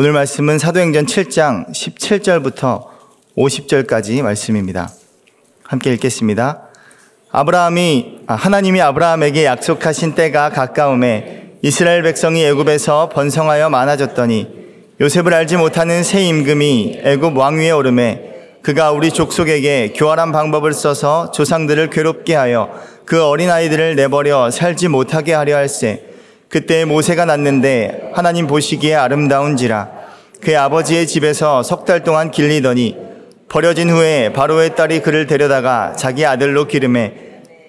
오늘 말씀은 사도행전 7장 17절부터 50절까지 말씀입니다. 함께 읽겠습니다. 아브라함이 아, 하나님이 아브라함에게 약속하신 때가 가까움에 이스라엘 백성이 애굽에서 번성하여 많아졌더니 요셉을 알지 못하는 새 임금이 애굽 왕위에 오름에 그가 우리 족속에게 교활한 방법을 써서 조상들을 괴롭게 하여 그 어린아이들을 내버려 살지 못하게 하려 할세 그때 모세가 났는데 하나님 보시기에 아름다운지라 그의 아버지의 집에서 석 달 동안 길리더니 버려진 후에 바로의 딸이 그를 데려다가 자기 아들로 기름해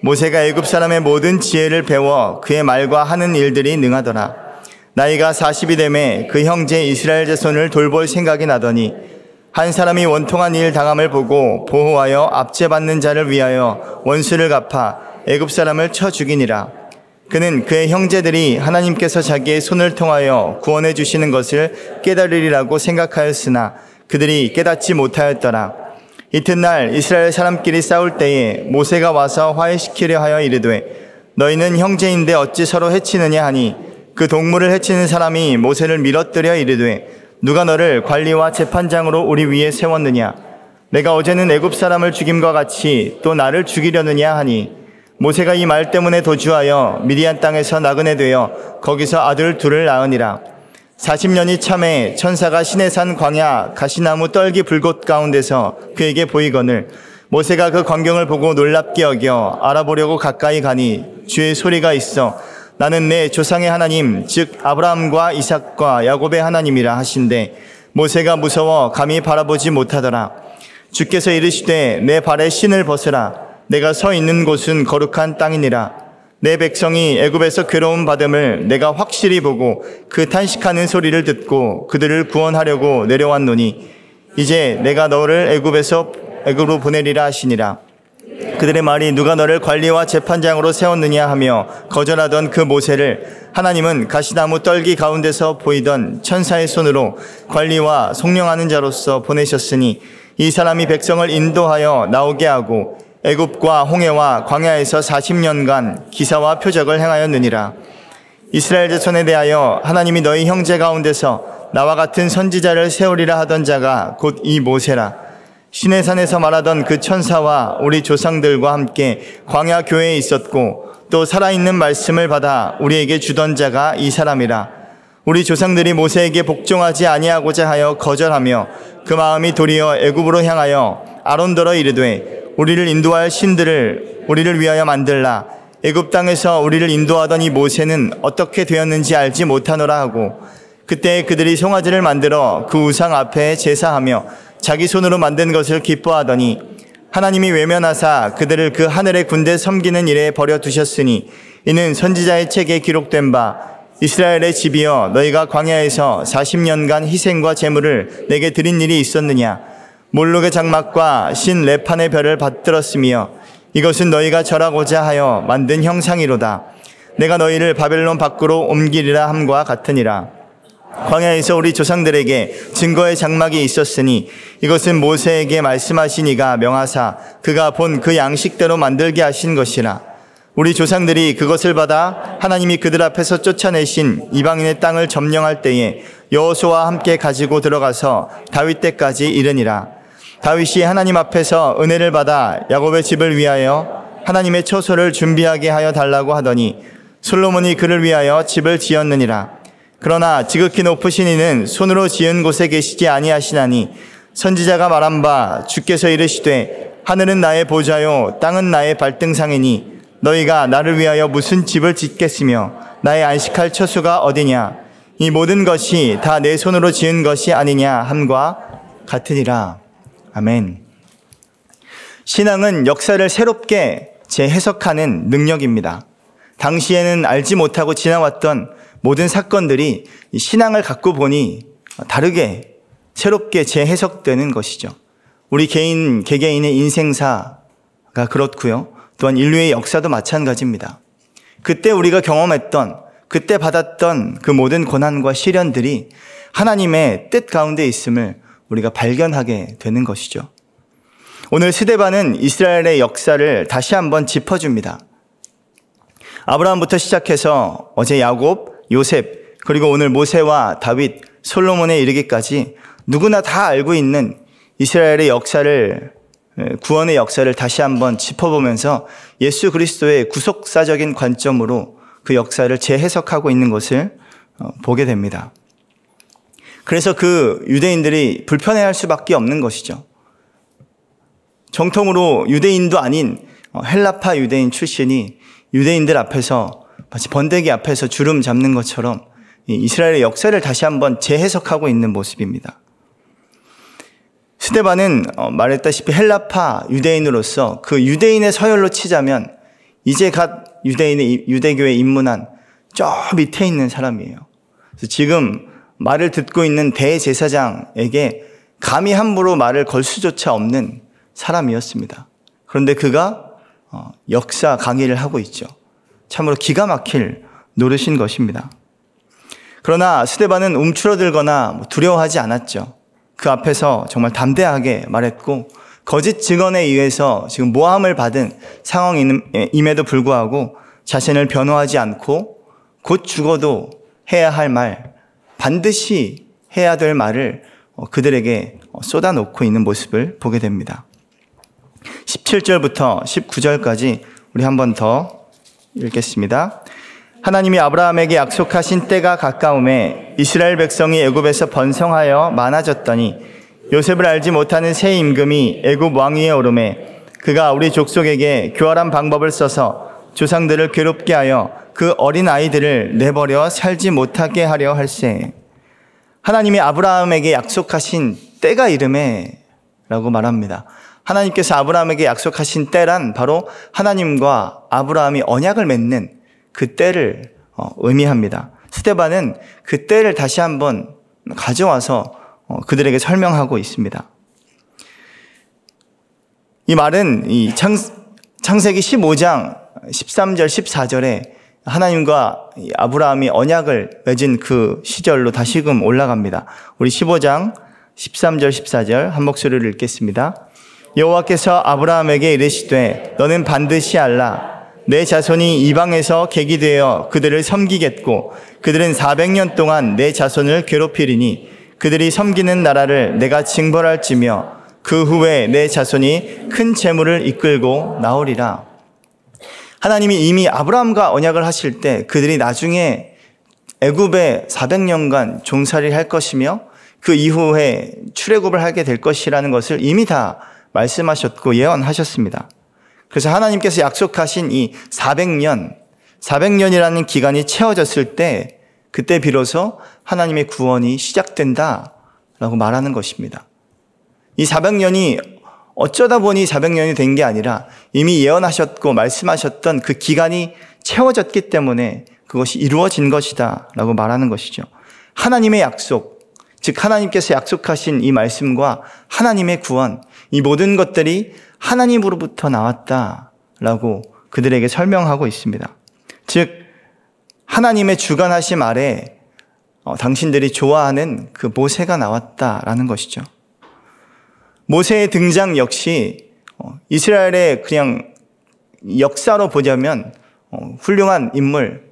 모세가 애굽 사람의 모든 지혜를 배워 그의 말과 하는 일들이 능하더라 나이가 40이 되매 그 형제 이스라엘 자손을 돌볼 생각이 나더니 한 사람이 원통한 일 당함을 보고 보호하여 압제받는 자를 위하여 원수를 갚아 애굽 사람을 쳐 죽이니라. 그는 그의 형제들이 하나님께서 자기의 손을 통하여 구원해 주시는 것을 깨달으리라고 생각하였으나 그들이 깨닫지 못하였더라. 이튿날 이스라엘 사람끼리 싸울 때에 모세가 와서 화해시키려 하여 이르되 너희는 형제인데 어찌 서로 해치느냐 하니 그 동물을 해치는 사람이 모세를 밀어뜨려 이르되 누가 너를 관리와 재판장으로 우리 위에 세웠느냐? 내가 어제는 애굽 사람을 죽임과 같이 또 나를 죽이려느냐 하니 모세가 이 말 때문에 도주하여 미디안 땅에서 나그네 되어 거기서 아들 둘을 낳으니라. 40년이 참에 천사가 시내산 광야 가시나무 떨기 불꽃 가운데서 그에게 보이거늘 모세가 그 광경을 보고 놀랍게 여겨 알아보려고 가까이 가니 주의 소리가 있어 나는 내 조상의 하나님, 즉 아브라함과 이삭과 야곱의 하나님이라 하신데 모세가 무서워 감히 바라보지 못하더라. 주께서 이르시되 내 발에 신을 벗으라. 내가 서 있는 곳은 거룩한 땅이니라. 내 백성이 애굽에서 괴로움 받음을 내가 확실히 보고 그 탄식하는 소리를 듣고 그들을 구원하려고 내려왔노니 이제 내가 너를 애굽에서 애굽으로 보내리라 하시니라. 그들의 말이 누가 너를 관리와 재판장으로 세웠느냐 하며 거절하던 그 모세를 하나님은 가시나무 떨기 가운데서 보이던 천사의 손으로 관리와 속령하는 자로서 보내셨으니 이 사람이 백성을 인도하여 나오게 하고 애굽과 홍해와 광야에서 40년간 기사와 표적을 행하였느니라. 이스라엘 자손에 대하여 하나님이 너희 형제 가운데서 나와 같은 선지자를 세우리라 하던 자가 곧 이 모세라. 시내산에서 말하던 그 천사와 우리 조상들과 함께 광야 교회에 있었고 또 살아있는 말씀을 받아 우리에게 주던 자가 이 사람이라. 우리 조상들이 모세에게 복종하지 아니하고자 하여 거절하며 그 마음이 도리어 애굽으로 향하여 아론더러 이르되 우리를 인도할 신들을 우리를 위하여 만들라. 애굽 땅에서 우리를 인도하던 이 모세는 어떻게 되었는지 알지 못하노라 하고 그때 그들이 송아지를 만들어 그 우상 앞에 제사하며 자기 손으로 만든 것을 기뻐하더니 하나님이 외면하사 그들을 그 하늘의 군대 섬기는 일에 버려 두셨으니 이는 선지자의 책에 기록된 바 이스라엘의 집이여 너희가 광야에서 40년간 희생과 제물을 내게 드린 일이 있었느냐 몰록의 장막과 신 레판의 별을 받들었으며 이것은 너희가 절하고자 하여 만든 형상이로다 내가 너희를 바벨론 밖으로 옮기리라 함과 같으니라 광야에서 우리 조상들에게 증거의 장막이 있었으니 이것은 모세에게 말씀하신 이가 명하사 그가 본 그 양식대로 만들게 하신 것이라. 우리 조상들이 그것을 받아 하나님이 그들 앞에서 쫓아내신 이방인의 땅을 점령할 때에 여호수와 함께 가지고 들어가서 다윗 때까지 이르니라. 다윗이 하나님 앞에서 은혜를 받아 야곱의 집을 위하여 하나님의 처소를 준비하게 하여 달라고 하더니 솔로몬이 그를 위하여 집을 지었느니라. 그러나 지극히 높으신 이는 손으로 지은 곳에 계시지 아니하시나니 선지자가 말한 바 주께서 이르시되 하늘은 나의 보좌요 땅은 나의 발등상이니 너희가 나를 위하여 무슨 집을 짓겠으며 나의 안식할 처수가 어디냐 이 모든 것이 다 내 손으로 지은 것이 아니냐 함과 같으니라 아멘 신앙은 역사를 새롭게 재해석하는 능력입니다 당시에는 알지 못하고 지나왔던 모든 사건들이 신앙을 갖고 보니 다르게 새롭게 재해석되는 것이죠. 우리 개인, 개개인의 인생사가 그렇고요. 또한 인류의 역사도 마찬가지입니다. 그때 우리가 경험했던, 그때 받았던 그 모든 고난과 시련들이 하나님의 뜻 가운데 있음을 우리가 발견하게 되는 것이죠. 오늘 스데반은 이스라엘의 역사를 다시 한번 짚어줍니다. 아브라함부터 시작해서 어제 야곱, 요셉, 그리고 오늘 모세와 다윗, 솔로몬에 이르기까지 누구나 다 알고 있는 이스라엘의 역사를 구원의 역사를 다시 한번 짚어보면서 예수 그리스도의 구속사적인 관점으로 그 역사를 재해석하고 있는 것을 어, 보게 됩니다. 그래서 그 유대인들이 불편해할 수밖에 없는 것이죠. 정통으로 유대인도 아닌 어, 헬라파 유대인 출신이 유대인들 앞에서 마치 번데기 앞에서 주름 잡는 것처럼 이스라엘의 역사를 다시 한번 재해석하고 있는 모습입니다. 스테반은 어, 말했다시피 헬라파 유대인으로서 그 유대인의 서열로 치자면 이제 갓 유대인의 유대교에 입문한 저 밑에 있는 사람이에요. 지금 말을 듣고 있는 대제사장에게 감히 함부로 말을 걸 수조차 없는 사람이었습니다. 그런데 그가 어, 역사 강의를 하고 있죠. 참으로 기가 막힐 노릇인 것입니다. 그러나 스테반은 움츠러들거나 뭐 두려워하지 않았죠. 그 앞에서 정말 담대하게 말했고 거짓 증언에 의해서 지금 모함을 받은 상황임에도 불구하고 자신을 변호하지 않고 곧 죽어도 해야 할 말, 반드시 해야 될 말을 어, 그들에게 쏟아놓고 있는 모습을 보게 됩니다. 17절부터 19절까지 우리 한 번 더 읽겠습니다. 하나님이 아브라함에게 약속하신 때가 가까움에 이스라엘 백성이 애굽에서 번성하여 많아졌더니 요셉을 알지 못하는 새 임금이 애굽 왕위에 오름에 그가 우리 족속에게 교활한 방법을 써서 조상들을 괴롭게 하여 그 어린 아이들을 내버려 살지 못하게 하려 할세. 하나님이 아브라함에게 약속하신 때가 이름에 라고 말합니다. 하나님께서 아브라함에게 약속하신 때란 바로 하나님과 아브라함이 언약을 맺는 그 때를 어, 의미합니다. 스테반은 그 때를 다시 한번 가져와서 어, 그들에게 설명하고 있습니다. 이 말은 이 창, 창세기 15장 13절 14절에 하나님과 아브라함이 언약을 맺은 그 시절로 다시금 올라갑니다. 우리 15장 13절 14절 한 목소리를 읽겠습니다. 여호와께서 아브라함에게 이르시되 너는 반드시 알라 내 자손이 이방에서 객이 되어 그들을 섬기겠고 그들은 400년 동안 내 자손을 괴롭히리니 그들이 섬기는 나라를 내가 징벌할지며 그 후에 내 자손이 큰 재물을 이끌고 나오리라. 하나님이 이미 아브라함과 언약을 하실 때 그들이 나중에 애굽에 400년간 종살이 할 것이며 그 이후에 출애굽을 하게 될 것이라는 것을 이미 다 말씀하셨고 예언하셨습니다. 그래서 하나님께서 약속하신 이 400년, 400년이라는 기간이 채워졌을 때 그때 비로소 하나님의 구원이 시작된다라고 말하는 것입니다. 이 400년이 어쩌다 보니 400년이 된 게 아니라 이미 예언하셨고 말씀하셨던 그 기간이 채워졌기 때문에 그것이 이루어진 것이다 라고 말하는 것이죠. 하나님의 약속, 즉 하나님께서 약속하신 이 말씀과 하나님의 구원, 이 모든 것들이 하나님으로부터 나왔다 라고 그들에게 설명하고 있습니다. 즉 하나님의 주관하심 아래 어, 당신들이 좋아하는 그 모세가 나왔다라는 것이죠. 모세의 등장 역시 어, 이스라엘의 그냥 역사로 보자면 어, 훌륭한 인물,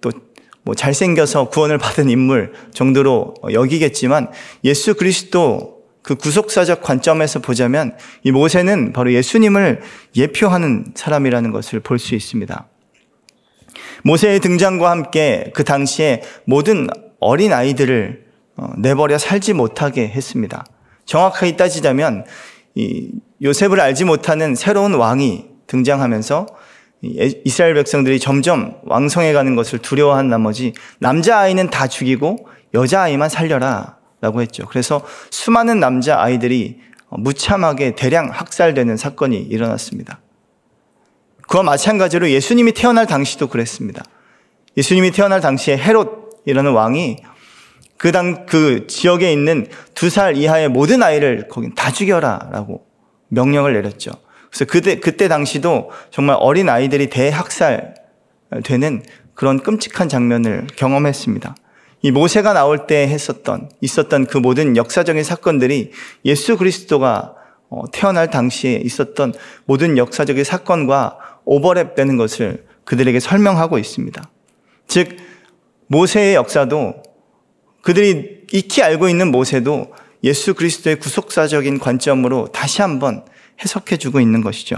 또 뭐 잘생겨서 구원을 받은 인물 정도로 여기겠지만 예수 그리스도 그 구속사적 관점에서 보자면 이 모세는 바로 예수님을 예표하는 사람이라는 것을 볼 수 있습니다. 모세의 등장과 함께 그 당시에 모든 어린 아이들을 어, 내버려 살지 못하게 했습니다. 정확하게 따지자면 요셉을 알지 못하는 새로운 왕이 등장하면서 이스라엘 백성들이 점점 왕성해 가는 것을 두려워한 나머지 남자아이는 다 죽이고 여자아이만 살려라 라고 했죠. 그래서 수많은 남자아이들이 무참하게 대량 학살되는 사건이 일어났습니다. 그와 마찬가지로 예수님이 태어날 당시도 그랬습니다. 예수님이 태어날 당시에 헤롯이라는 왕이 그 당, 그 지역에 있는 두 살 이하의 모든 아이를 거기 다 죽여라 라고 명령을 내렸죠. 그래서 그때, 그때 당시도 정말 어린 아이들이 대학살 되는 그런 끔찍한 장면을 경험했습니다. 이 모세가 나올 때 했었던, 있었던 그 모든 역사적인 사건들이 예수 그리스도가 어, 태어날 당시에 있었던 모든 역사적인 사건과 오버랩되는 것을 그들에게 설명하고 있습니다. 즉 모세의 역사도 그들이 익히 알고 있는 모세도 예수 그리스도의 구속사적인 관점으로 다시 한번 해석해 주고 있는 것이죠.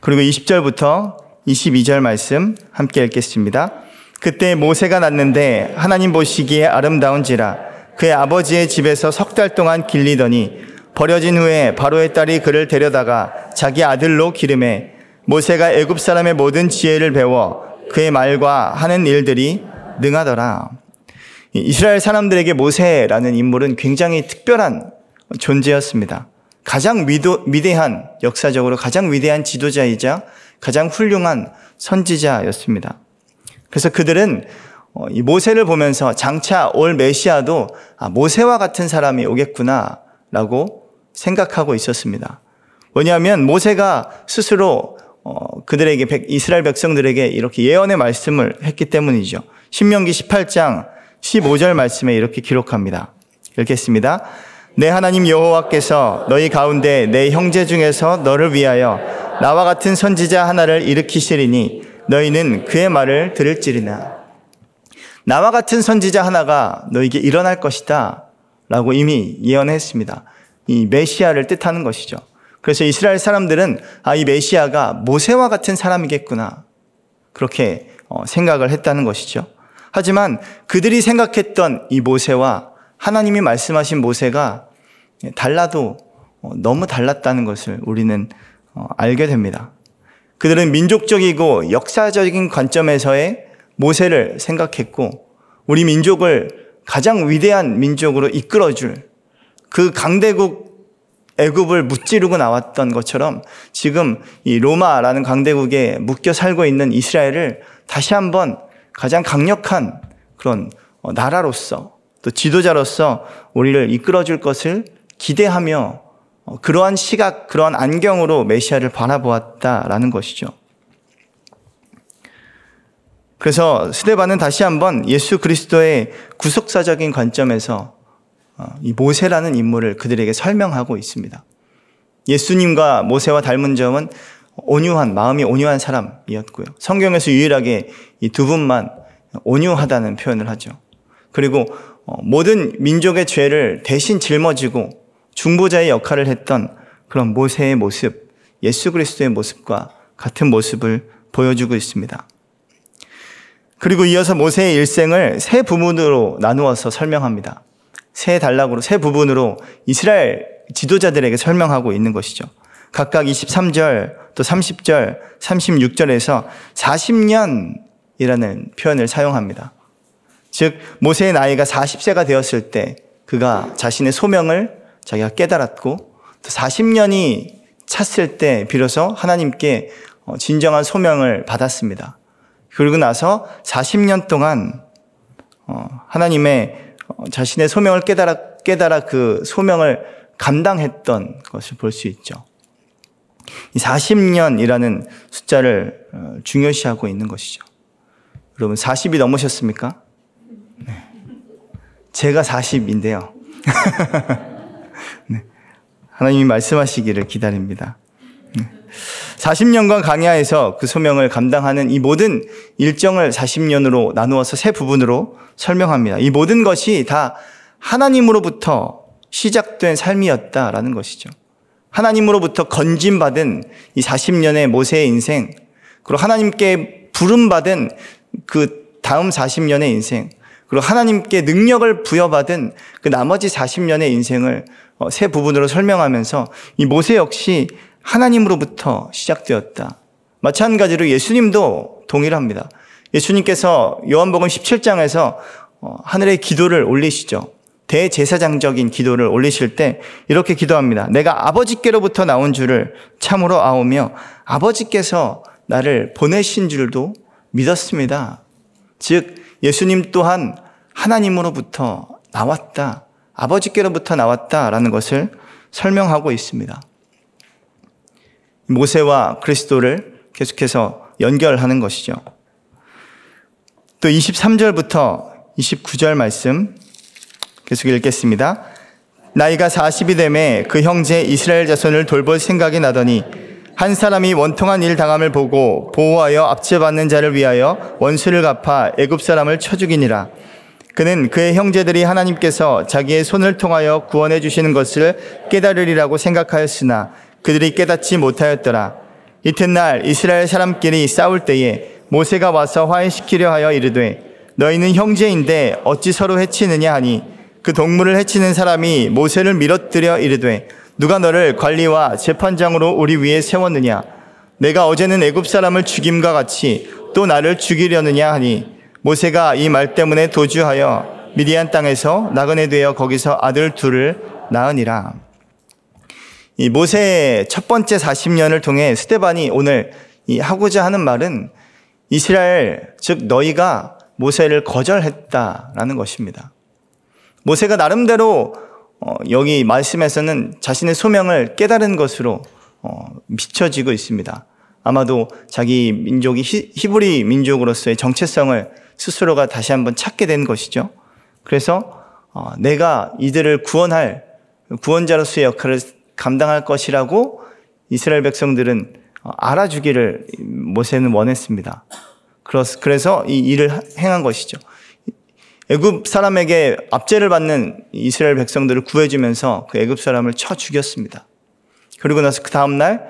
그리고 20절부터 22절 말씀 함께 읽겠습니다. 그때 모세가 났는데 하나님 보시기에 아름다운지라 그의 아버지의 집에서 석 달 동안 길리더니 버려진 후에 바로의 딸이 그를 데려다가 자기 아들로 기름해 모세가 애굽 사람의 모든 지혜를 배워 그의 말과 하는 일들이 능하더라. 이스라엘 사람들에게 모세라는 인물은 굉장히 특별한 존재였습니다. 가장 위도, 위대한, 역사적으로 가장 위대한 지도자이자 가장 훌륭한 선지자였습니다. 그래서 그들은 어, 이 모세를 보면서 장차 올 메시아도 아, 모세와 같은 사람이 오겠구나라고 생각하고 있었습니다. 왜냐하면 모세가 스스로 어, 그들에게 이스라엘 백성들에게 이렇게 예언의 말씀을 했기 때문이죠. 신명기 18장 15절 말씀에 이렇게 기록합니다. 읽겠습니다. 내 하나님 여호와께서 너희 가운데 내 형제 중에서 너를 위하여 나와 같은 선지자 하나를 일으키시리니 너희는 그의 말을 들을지리나. 나와 같은 선지자 하나가 너에게 일어날 것이다. 라고 이미 예언했습니다. 이 메시아를 뜻하는 것이죠. 그래서 이스라엘 사람들은 아, 이 메시아가 모세와 같은 사람이겠구나. 그렇게 어, 생각을 했다는 것이죠. 하지만 그들이 생각했던 이 모세와 하나님이 말씀하신 모세가 달라도 어, 너무 달랐다는 것을 우리는 어, 알게 됩니다. 그들은 민족적이고 역사적인 관점에서의 모세를 생각했고 우리 민족을 가장 위대한 민족으로 이끌어줄 그 강대국 애굽을 무찌르고 나왔던 것처럼 지금 이 로마라는 강대국에 묶여 살고 있는 이스라엘을 다시 한번 가장 강력한 그런 어, 나라로서 또 지도자로서 우리를 이끌어 줄 것을 기대하며 어, 그러한 시각, 그러한 안경으로 메시아를 바라보았다라는 것이죠. 그래서 스데반은 다시 한번 예수 그리스도의 구속사적인 관점에서 어, 이 모세라는 인물을 그들에게 설명하고 있습니다. 예수님과 모세와 닮은 점은 온유한, 마음이 온유한 사람이었고요. 성경에서 유일하게 이 두 분만 온유하다는 표현을 하죠. 그리고 어, 모든 민족의 죄를 대신 짊어지고 중보자의 역할을 했던 그런 모세의 모습, 예수 그리스도의 모습과 같은 모습을 보여주고 있습니다. 그리고 이어서 모세의 일생을 세 부분으로 나누어서 설명합니다. 세 단락으로, 세 부분으로 이스라엘 지도자들에게 설명하고 있는 것이죠. 각각 23절, 또 30절, 36절에서 40년이라는 표현을 사용합니다. 즉, 모세의 나이가 40세가 되었을 때 그가 자신의 소명을 자기가 깨달았고 또 40년이 찼을 때 비로소 하나님께 어, 진정한 소명을 받았습니다. 그리고 나서 40년 동안 어, 하나님의 어, 자신의 소명을 깨달아, 깨달아 그 소명을 감당했던 것을 볼 수 있죠. 이 40년이라는 숫자를 중요시하고 있는 것이죠. 여러분, 40이 넘으셨습니까? 네. 제가 40인데요. 하나님이 말씀하시기를 기다립니다. 40년간 강야에서 그 소명을 감당하는 이 모든 일정을 40년으로 나누어서 세 부분으로 설명합니다. 이 모든 것이 다 하나님으로부터 시작된 삶이었다라는 것이죠. 하나님으로부터 건진받은 이 40년의 모세의 인생, 그리고 하나님께 부름받은 그 다음 40년의 인생, 그리고 하나님께 능력을 부여받은 그 나머지 40년의 인생을 어, 세 부분으로 설명하면서 이 모세 역시 하나님으로부터 시작되었다. 마찬가지로 예수님도 동일합니다. 예수님께서 요한복음 17장에서 어, 하늘의 기도를 올리시죠. 대제사장적인 기도를 올리실 때 이렇게 기도합니다. 내가 아버지께로부터 나온 줄을 참으로 아오며 아버지께서 나를 보내신 줄도 믿었습니다. 즉 예수님 또한 하나님으로부터 나왔다. 아버지께로부터 나왔다라는 것을 설명하고 있습니다. 모세와 그리스도를 계속해서 연결하는 것이죠. 또 23절부터 29절 말씀 계속 읽겠습니다. 나이가 40이 되매 그 형제 이스라엘 자손을 돌볼 생각이 나더니 한 사람이 원통한 일 당함을 보고 보호하여 압제받는 자를 위하여 원수를 갚아 애굽 사람을 쳐 죽이니라. 그는 그의 형제들이 하나님께서 자기의 손을 통하여 구원해 주시는 것을 깨달으리라고 생각하였으나 그들이 깨닫지 못하였더라. 이튿날 이스라엘 사람끼리 싸울 때에 모세가 와서 화해시키려 하여 이르되 너희는 형제인데 어찌 서로 해치느냐 하니 그 동물을 해치는 사람이 모세를 밀어뜨려 이르되 누가 너를 관리와 재판장으로 우리 위에 세웠느냐 내가 어제는 애굽 사람을 죽임과 같이 또 나를 죽이려느냐 하니 모세가 이 말 때문에 도주하여 미디안 땅에서 나그네 되어 거기서 아들 둘을 낳으니라. 이 모세의 첫 번째 40년을 통해 스테반이 오늘 이 하고자 하는 말은 이스라엘 즉 너희가 모세를 거절했다라는 것입니다. 모세가 나름대로 어, 여기 말씀에서는 자신의 소명을 깨달은 것으로 어, 비춰지고 있습니다. 아마도 자기 민족이 히브리 민족으로서의 정체성을 스스로가 다시 한번 찾게 된 것이죠. 그래서 어, 내가 이들을 구원할 구원자로서의 역할을 감당할 것이라고 이스라엘 백성들은 알아주기를 모세는 원했습니다. 그래서 이 일을 행한 것이죠. 애굽 사람에게 압제를 받는 이스라엘 백성들을 구해주면서 그 애굽 사람을 쳐 죽였습니다. 그리고 나서 그 다음 날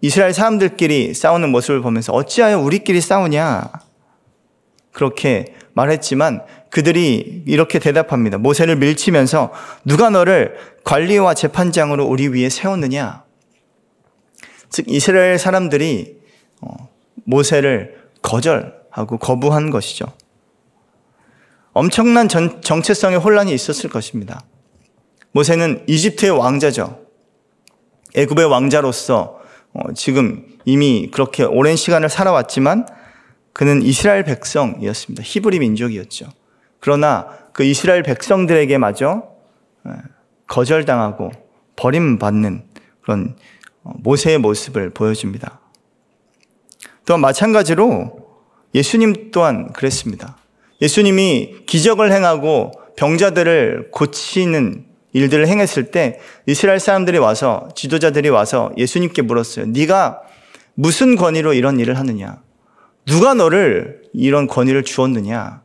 이스라엘 사람들끼리 싸우는 모습을 보면서 어찌하여 우리끼리 싸우냐 그렇게 말했지만 그들이 이렇게 대답합니다. 모세를 밀치면서 누가 너를 관리와 재판장으로 우리 위에 세웠느냐? 즉 이스라엘 사람들이 어, 모세를 거절하고 거부한 것이죠. 엄청난 전, 정체성의 혼란이 있었을 것입니다. 모세는 이집트의 왕자죠. 애굽의 왕자로서 어, 지금 이미 그렇게 오랜 시간을 살아왔지만 그는 이스라엘 백성이었습니다. 히브리 민족이었죠. 그러나 그 이스라엘 백성들에게 마저 예, 거절당하고 버림받는 그런 어, 모세의 모습을 보여줍니다. 또한 마찬가지로 예수님 또한 그랬습니다. 예수님이 기적을 행하고 병자들을 고치는 일들을 행했을 때 이스라엘 사람들이 와서 지도자들이 와서 예수님께 물었어요. 네가 무슨 권위로 이런 일을 하느냐? 누가 너를 이런 권위를 주었느냐?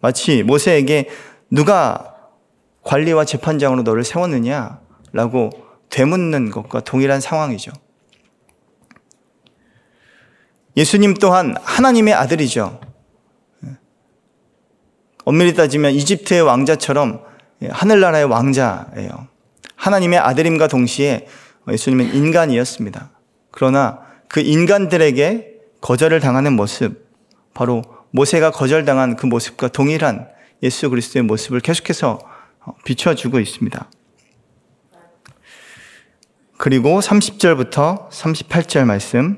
마치 모세에게 누가 관리와 재판장으로 너를 세웠느냐? 라고 되묻는 것과 동일한 상황이죠. 예수님 또한 하나님의 아들이죠. 엄밀히 따지면 이집트의 왕자처럼 하늘나라의 왕자예요. 하나님의 아들임과 동시에 예수님은 인간이었습니다. 그러나 그 인간들에게 거절을 당하는 모습, 바로 모세가 거절당한 그 모습과 동일한 예수 그리스도의 모습을 계속해서 비춰주고 있습니다. 그리고 30절부터 38절 말씀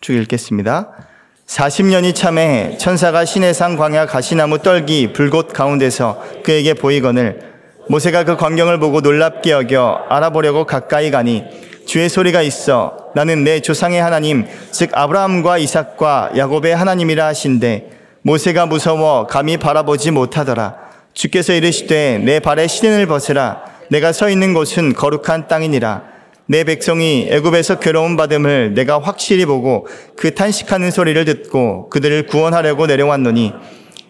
쭉 읽겠습니다. 40년이 참에 천사가 시내산 광야 가시나무 떨기 불꽃 가운데서 그에게 보이거늘 모세가 그 광경을 보고 놀랍게 여겨 알아보려고 가까이 가니 주의 소리가 있어 나는 내 조상의 하나님 즉 아브라함과 이삭과 야곱의 하나님이라 하신데 모세가 무서워 감히 바라보지 못하더라. 주께서 이르시되 내 발에 시den을 벗으라. 내가 서 있는 곳은 거룩한 땅이니라 내 백성이 애굽에서 괴로움 받음을 내가 확실히 보고 그 탄식하는 소리를 듣고 그들을 구원하려고 내려왔노니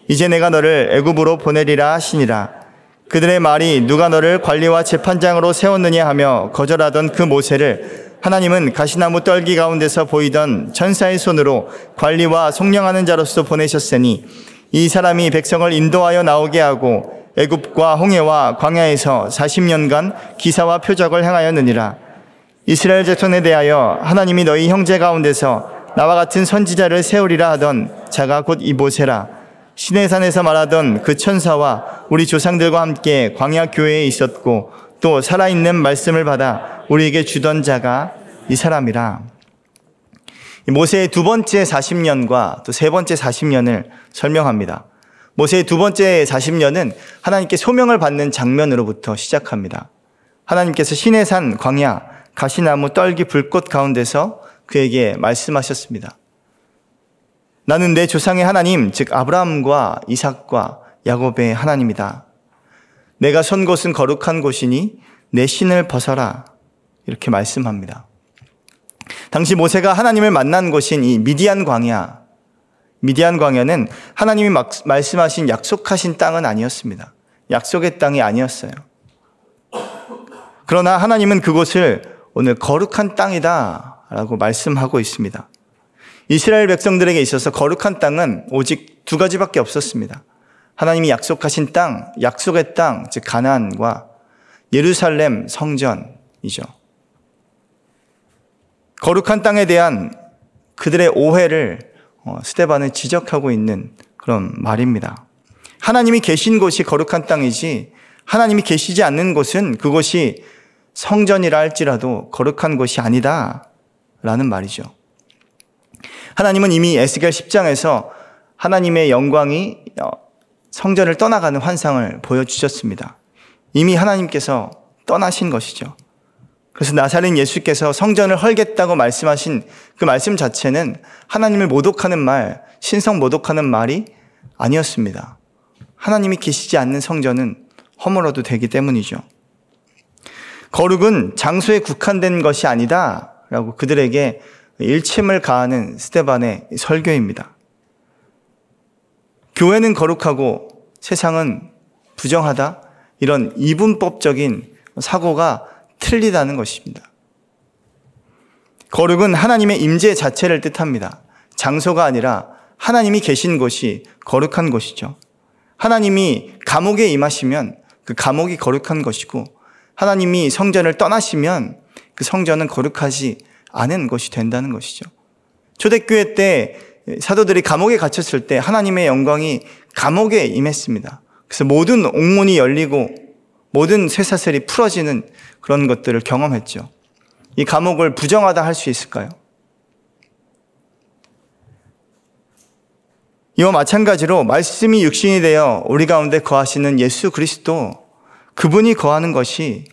이제 내가 너를 애굽으로 보내리라 하시니라. 그들의 말이 누가 너를 관리와 재판장으로 세웠느냐 하며 거절하던 그 모세를 하나님은 가시나무 떨기 가운데서 보이던 천사의 손으로 관리와 속령하는 자로서 보내셨으니 이 사람이 백성을 인도하여 나오게 하고 애굽과 홍해와 광야에서 40년간 기사와 표적을 행하였느니라 이스라엘 자손에 대하여 하나님이 너희 형제 가운데서 나와 같은 선지자를 세우리라 하던 자가 곧 이보세라 시내산에서 말하던 그 천사와 우리 조상들과 함께 광야 교회에 있었고 또 살아있는 말씀을 받아 우리에게 주던 자가 이 사람이라. 모세의 두 번째 40년과 또 세 번째 40년을 설명합니다. 모세의 두 번째 40년은 하나님께 소명을 받는 장면으로부터 시작합니다. 하나님께서 시내산 광야 가시나무 떨기 불꽃 가운데서 그에게 말씀하셨습니다. 나는 내 조상의 하나님, 즉 아브라함과 이삭과 야곱의 하나님이다. 내가 선 곳은 거룩한 곳이니 내 신을 벗어라. 이렇게 말씀합니다. 당시 모세가 하나님을 만난 곳인 이 미디안 광야, 미디안 광야는 하나님이 막, 말씀하신 약속하신 땅은 아니었습니다. 약속의 땅이 아니었어요. 그러나 하나님은 그곳을 오늘 거룩한 땅이다 라고 말씀하고 있습니다. 이스라엘 백성들에게 있어서 거룩한 땅은 오직 두 가지밖에 없었습니다. 하나님이 약속하신 땅, 약속의 땅, 즉 가나안과 예루살렘 성전이죠. 거룩한 땅에 대한 그들의 오해를 어, 스테반은 지적하고 있는 그런 말입니다. 하나님이 계신 곳이 거룩한 땅이지 하나님이 계시지 않는 곳은 그곳이 성전이라 할지라도 거룩한 곳이 아니다 라는 말이죠. 하나님은 이미 에스겔 10장에서 하나님의 영광이 어, 성전을 떠나가는 환상을 보여주셨습니다. 이미 하나님께서 떠나신 것이죠. 그래서 나사렛 예수께서 성전을 헐겠다고 말씀하신 그 말씀 자체는 하나님을 모독하는 말, 신성 모독하는 말이 아니었습니다. 하나님이 계시지 않는 성전은 허물어도 되기 때문이죠. 거룩은 장소에 국한된 것이 아니다. 라고 그들에게 일침을 가하는 스테반의 설교입니다. 교회는 거룩하고 세상은 부정하다. 이런 이분법적인 사고가 틀리다는 것입니다. 거룩은 하나님의 임재 자체를 뜻합니다. 장소가 아니라 하나님이 계신 곳이 거룩한 곳이죠. 하나님이 감옥에 임하시면 그 감옥이 거룩한 것이고 하나님이 성전을 떠나시면 그 성전은 거룩하지 않은 것이 된다는 것이죠. 초대교회 때 사도들이 감옥에 갇혔을 때 하나님의 영광이 감옥에 임했습니다. 그래서 모든 옥문이 열리고 모든 쇠사슬이 풀어지는 그런 것들을 경험했죠. 이 감옥을 부정하다 할 수 있을까요? 이와 마찬가지로 말씀이 육신이 되어 우리 가운데 거하시는 예수 그리스도 그분이 거하는 것이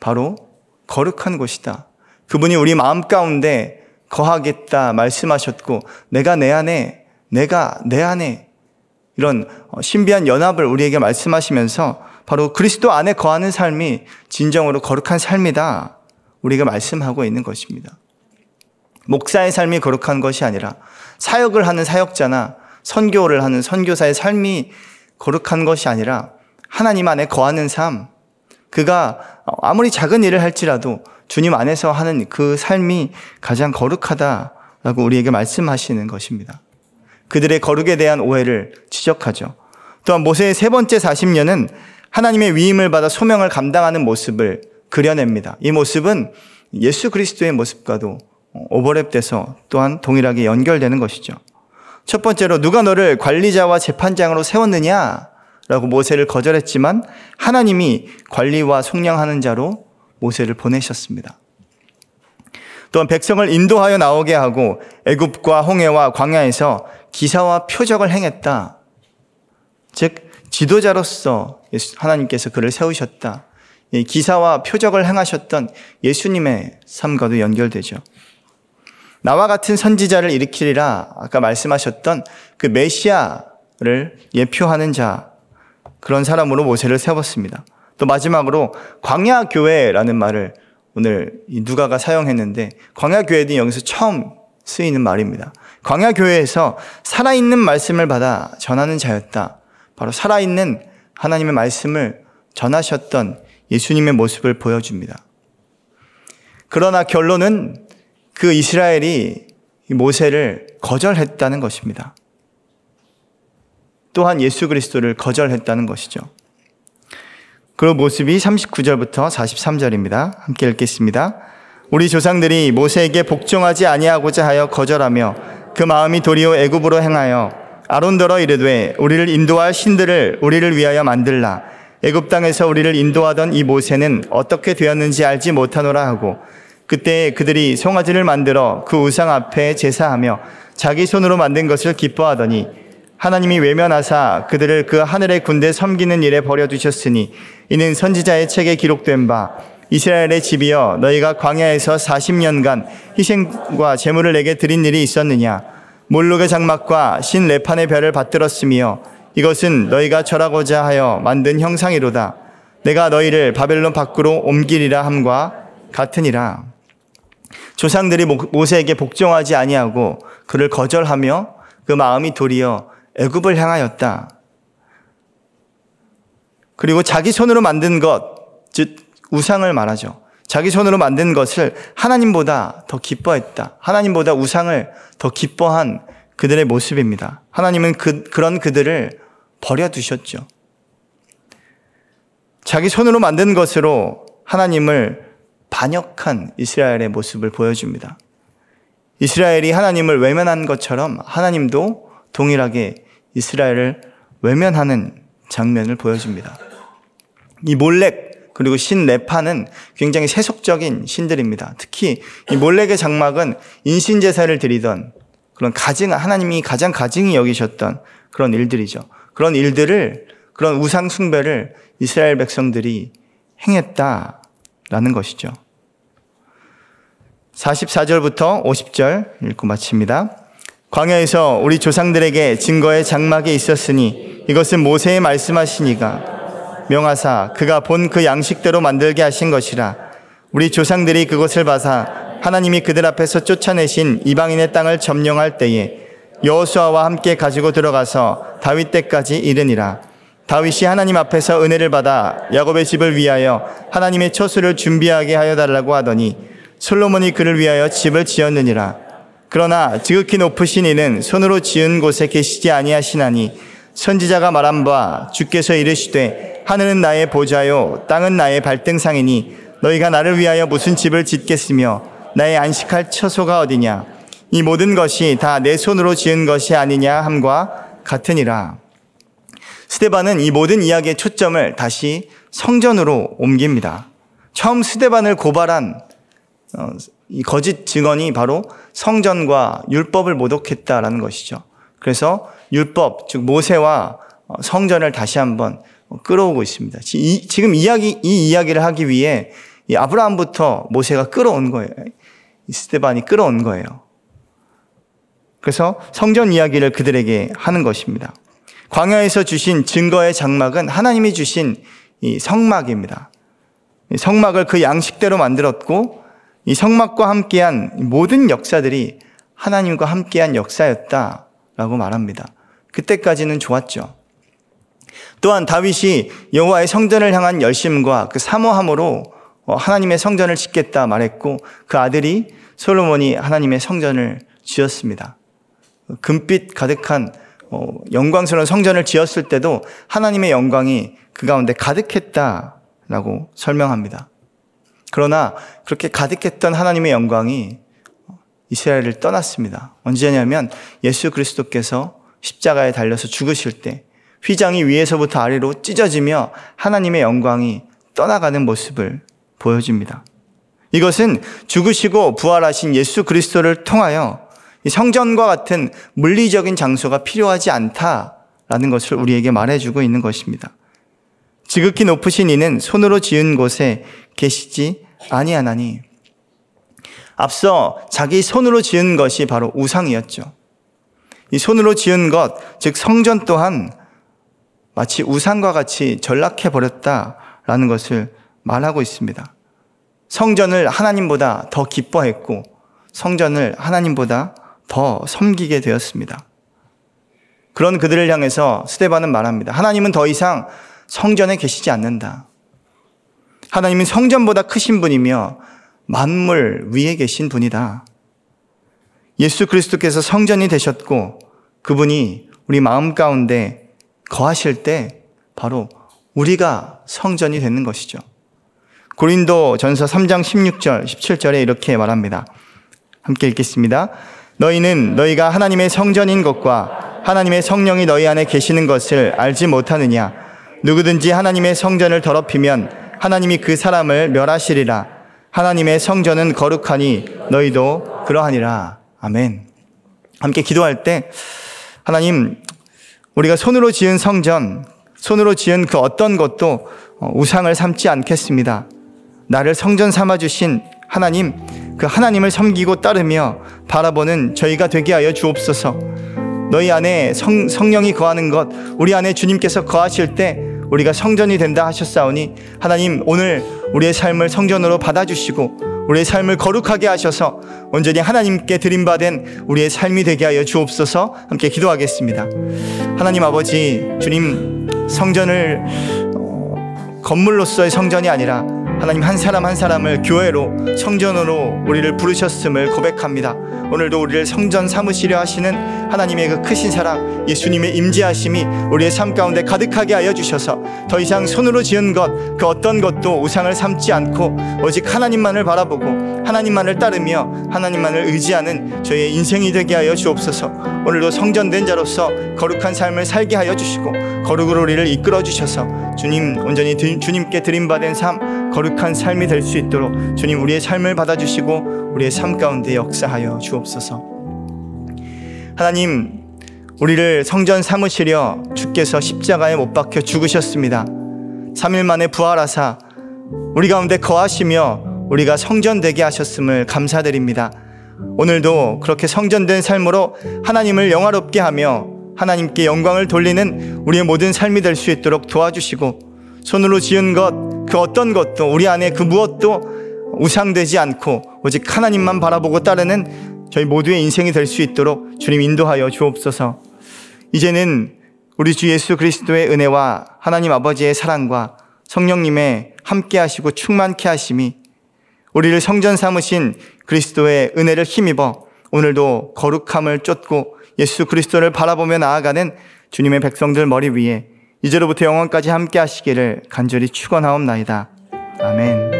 바로 거룩한 곳이다. 그분이 우리 마음 가운데 거하겠다 말씀하셨고 내가 내 안에 내가 내 안에 이런 신비한 연합을 우리에게 말씀하시면서 바로 그리스도 안에 거하는 삶이 진정으로 거룩한 삶이다. 우리가 말씀하고 있는 것입니다. 목사의 삶이 거룩한 것이 아니라 사역을 하는 사역자나 선교를 하는 선교사의 삶이 거룩한 것이 아니라 하나님 안에 거하는 삶, 그가 아무리 작은 일을 할지라도 주님 안에서 하는 그 삶이 가장 거룩하다라고 우리에게 말씀하시는 것입니다. 그들의 거룩에 대한 오해를 지적하죠. 또한 모세의 세 번째 40년은 하나님의 위임을 받아 소명을 감당하는 모습을 그려냅니다. 이 모습은 예수 그리스도의 모습과도 오버랩돼서 또한 동일하게 연결되는 것이죠. 첫 번째로 누가 너를 관리자와 재판장으로 세웠느냐? 라고 모세를 거절했지만 하나님이 관리와 속량하는 자로 모세를 보내셨습니다. 또한 백성을 인도하여 나오게 하고 애굽과 홍해와 광야에서 기사와 표적을 행했다. 즉 지도자로서 하나님께서 그를 세우셨다. 기사와 표적을 행하셨던 예수님의 삶과도 연결되죠. 나와 같은 선지자를 일으키리라 아까 말씀하셨던 그 메시아를 예표하는 자 그런 사람으로 모세를 세웠습니다. 또 마지막으로 광야 교회라는 말을 오늘 누가가 사용했는데 광야 교회는 여기서 처음 쓰이는 말입니다. 광야 교회에서 살아있는 말씀을 받아 전하는 자였다. 바로 살아있는 하나님의 말씀을 전하셨던 예수님의 모습을 보여줍니다. 그러나 결론은 그 이스라엘이 모세를 거절했다는 것입니다. 또한 예수 그리스도를 거절했다는 것이죠. 그 모습이 39절부터 43절입니다. 함께 읽겠습니다. 우리 조상들이 모세에게 복종하지 아니하고자 하여 거절하며 그 마음이 도리어 애굽으로 행하여 아론더러 이르되 우리를 인도할 신들을 우리를 위하여 만들라 애굽 땅에서 우리를 인도하던 이 모세는 어떻게 되었는지 알지 못하노라 하고 그때 그들이 송아지를 만들어 그 우상 앞에 제사하며 자기 손으로 만든 것을 기뻐하더니 하나님이 외면하사 그들을 그 하늘의 군대 섬기는 일에 버려두셨으니 이는 선지자의 책에 기록된 바 이스라엘의 집이여 너희가 광야에서 40년간 희생과 제물을 내게 드린 일이 있었느냐? 몰록의 장막과 신 레판의 별을 받들었으며 이것은 너희가 절하고자 하여 만든 형상이로다. 내가 너희를 바벨론 밖으로 옮기리라 함과 같으니라. 조상들이 모세에게 복종하지 아니하고 그를 거절하며 그 마음이 도리어 애굽을 향하였다. 그리고 자기 손으로 만든 것, 즉 우상을 말하죠. 자기 손으로 만든 것을 하나님보다 더 기뻐했다. 하나님보다 우상을 더 기뻐한 그들의 모습입니다. 하나님은 그, 그런 그들을 버려두셨죠. 자기 손으로 만든 것으로 하나님을 반역한 이스라엘의 모습을 보여줍니다. 이스라엘이 하나님을 외면한 것처럼 하나님도 동일하게 이스라엘을 외면하는 장면을 보여줍니다. 이 몰렉 그리고 신 네파는 굉장히 세속적인 신들입니다. 특히 이 몰렉의 장막은 인신 제사를 드리던 그런 가증 하나님이 가장 가증이 여기셨던 그런 일들이죠. 그런 일들을 그런 우상 숭배를 이스라엘 백성들이 행했다라는 것이죠. 44절부터 50절 읽고 마칩니다. 광야에서 우리 조상들에게 증거의 장막이 있었으니 이것은 모세의 말씀하시니가 명하사 그가 본 그 양식대로 만들게 하신 것이라. 우리 조상들이 그것을 봐사 하나님이 그들 앞에서 쫓아내신 이방인의 땅을 점령할 때에 여호수아와 함께 가지고 들어가서 다윗 때까지 이르니라. 다윗이 하나님 앞에서 은혜를 받아 야곱의 집을 위하여 하나님의 처수를 준비하게 하여 달라고 하더니 솔로몬이 그를 위하여 집을 지었느니라 그러나 지극히 높으신 이는 손으로 지은 곳에 계시지 아니하시나니 선지자가 말한 바 주께서 이르시되 하늘은 나의 보좌요 땅은 나의 발등상이니 너희가 나를 위하여 무슨 집을 짓겠으며 나의 안식할 처소가 어디냐 이 모든 것이 다 내 손으로 지은 것이 아니냐 함과 같으니라 스테반은 이 모든 이야기의 초점을 다시 성전으로 옮깁니다. 처음 스테반을 고발한 어, 이 거짓 증언이 바로 성전과 율법을 모독했다라는 것이죠. 그래서 율법, 즉 모세와 어, 성전을 다시 한번 끌어오고 있습니다. 지금 이야기 이 이야기를 하기 위해 아브라함부터 모세가 끌어온 거예요. 스테반이 끌어온 거예요. 그래서 성전 이야기를 그들에게 하는 것입니다. 광야에서 주신 증거의 장막은 하나님이 주신 이 성막입니다. 성막을 그 양식대로 만들었고 이 성막과 함께한 모든 역사들이 하나님과 함께한 역사였다라고 말합니다. 그때까지는 좋았죠. 또한 다윗이 여호와의 성전을 향한 열심과 그 사모함으로 어, 하나님의 성전을 짓겠다 말했고 그 아들이 솔로몬이 하나님의 성전을 지었습니다. 금빛 가득한 어, 영광스러운 성전을 지었을 때도 하나님의 영광이 그 가운데 가득했다라고 설명합니다. 그러나 그렇게 가득했던 하나님의 영광이 이스라엘을 떠났습니다. 언제냐면 예수 그리스도께서 십자가에 달려서 죽으실 때 휘장이 위에서부터 아래로 찢어지며 하나님의 영광이 떠나가는 모습을 보여줍니다. 이것은 죽으시고 부활하신 예수 그리스도를 통하여 성전과 같은 물리적인 장소가 필요하지 않다라는 것을 우리에게 말해주고 있는 것입니다. 지극히 높으신 이는 손으로 지은 곳에 계시지 아니 하나니 앞서 자기 손으로 지은 것이 바로 우상이었죠. 이 손으로 지은 것, 즉 성전 또한 마치 우상과 같이 전락해 버렸다라는 것을 말하고 있습니다. 성전을 하나님보다 더 기뻐했고 성전을 하나님보다 더 섬기게 되었습니다. 그런 그들을 향해서 스테반은 말합니다. 하나님은 더 이상 성전에 계시지 않는다. 하나님은 성전보다 크신 분이며 만물 위에 계신 분이다. 예수 그리스도께서 성전이 되셨고 그분이 우리 마음 가운데 거하실 때 바로 우리가 성전이 되는 것이죠. 고린도 전서 3장 16절, 17절에 이렇게 말합니다. 함께 읽겠습니다. 너희는 너희가 하나님의 성전인 것과 하나님의 성령이 너희 안에 계시는 것을 알지 못하느냐? 누구든지 하나님의 성전을 더럽히면 하나님이 그 사람을 멸하시리라. 하나님의 성전은 거룩하니 너희도 그러하니라. 아멘. 함께 기도할 때 하나님 우리가 손으로 지은 성전, 손으로 지은 그 어떤 것도 어, 우상을 삼지 않겠습니다. 나를 성전 삼아 주신 하나님, 그 하나님을 섬기고 따르며 바라보는 저희가 되게 하여 주옵소서. 너희 안에 성, 성령이 거하는 것, 우리 안에 주님께서 거하실 때 우리가 성전이 된다 하셨사오니 하나님 오늘 우리의 삶을 성전으로 받아주시고 우리의 삶을 거룩하게 하셔서 온전히 하나님께 드림받은 우리의 삶이 되게 하여 주옵소서 함께 기도하겠습니다. 하나님 아버지, 주님 성전을 어, 건물로서의 성전이 아니라 하나님 한 사람 한 사람을 교회로 성전으로 우리를 부르셨음을 고백합니다. 오늘도 우리를 성전 삼으시려 하시는 하나님의 그 크신 사랑, 예수님의 임재하심이 우리의 삶 가운데 가득하게 하여 주셔서 더 이상 손으로 지은 것, 그 어떤 것도 우상을 삼지 않고 오직 하나님만을 바라보고 하나님만을 따르며 하나님만을 의지하는 저희의 인생이 되게 하여 주옵소서. 오늘도 성전된 자로서 거룩한 삶을 살게 하여 주시고 거룩으로 우리를 이끌어 주셔서 주님 온전히 드- 주님께 드림받은 삶 거룩한 삶이 될 수 있도록 주님 우리의 삶을 받아주시고 우리의 삶 가운데 역사하여 주옵소서. 하나님 우리를 성전 삼으시려 주께서 십자가에 못 박혀 죽으셨습니다. 3일 만에 부활하사 우리 가운데 거하시며 우리가 성전되게 하셨음을 감사드립니다. 오늘도 그렇게 성전된 삶으로 하나님을 영화롭게 하며 하나님께 영광을 돌리는 우리의 모든 삶이 될 수 있도록 도와주시고 손으로 지은 것 그 어떤 것도 우리 안에 그 무엇도 우상되지 않고 오직 하나님만 바라보고 따르는 저희 모두의 인생이 될 수 있도록 주님 인도하여 주옵소서. 이제는 우리 주 예수 그리스도의 은혜와 하나님 아버지의 사랑과 성령님의 함께 하시고 충만케 하심이 우리를 성전 삼으신 그리스도의 은혜를 힘입어 오늘도 거룩함을 쫓고 예수 그리스도를 바라보며 나아가는 주님의 백성들 머리 위에 이제로부터 영원까지 함께 하시기를 간절히 축원하옵나이다. 아멘.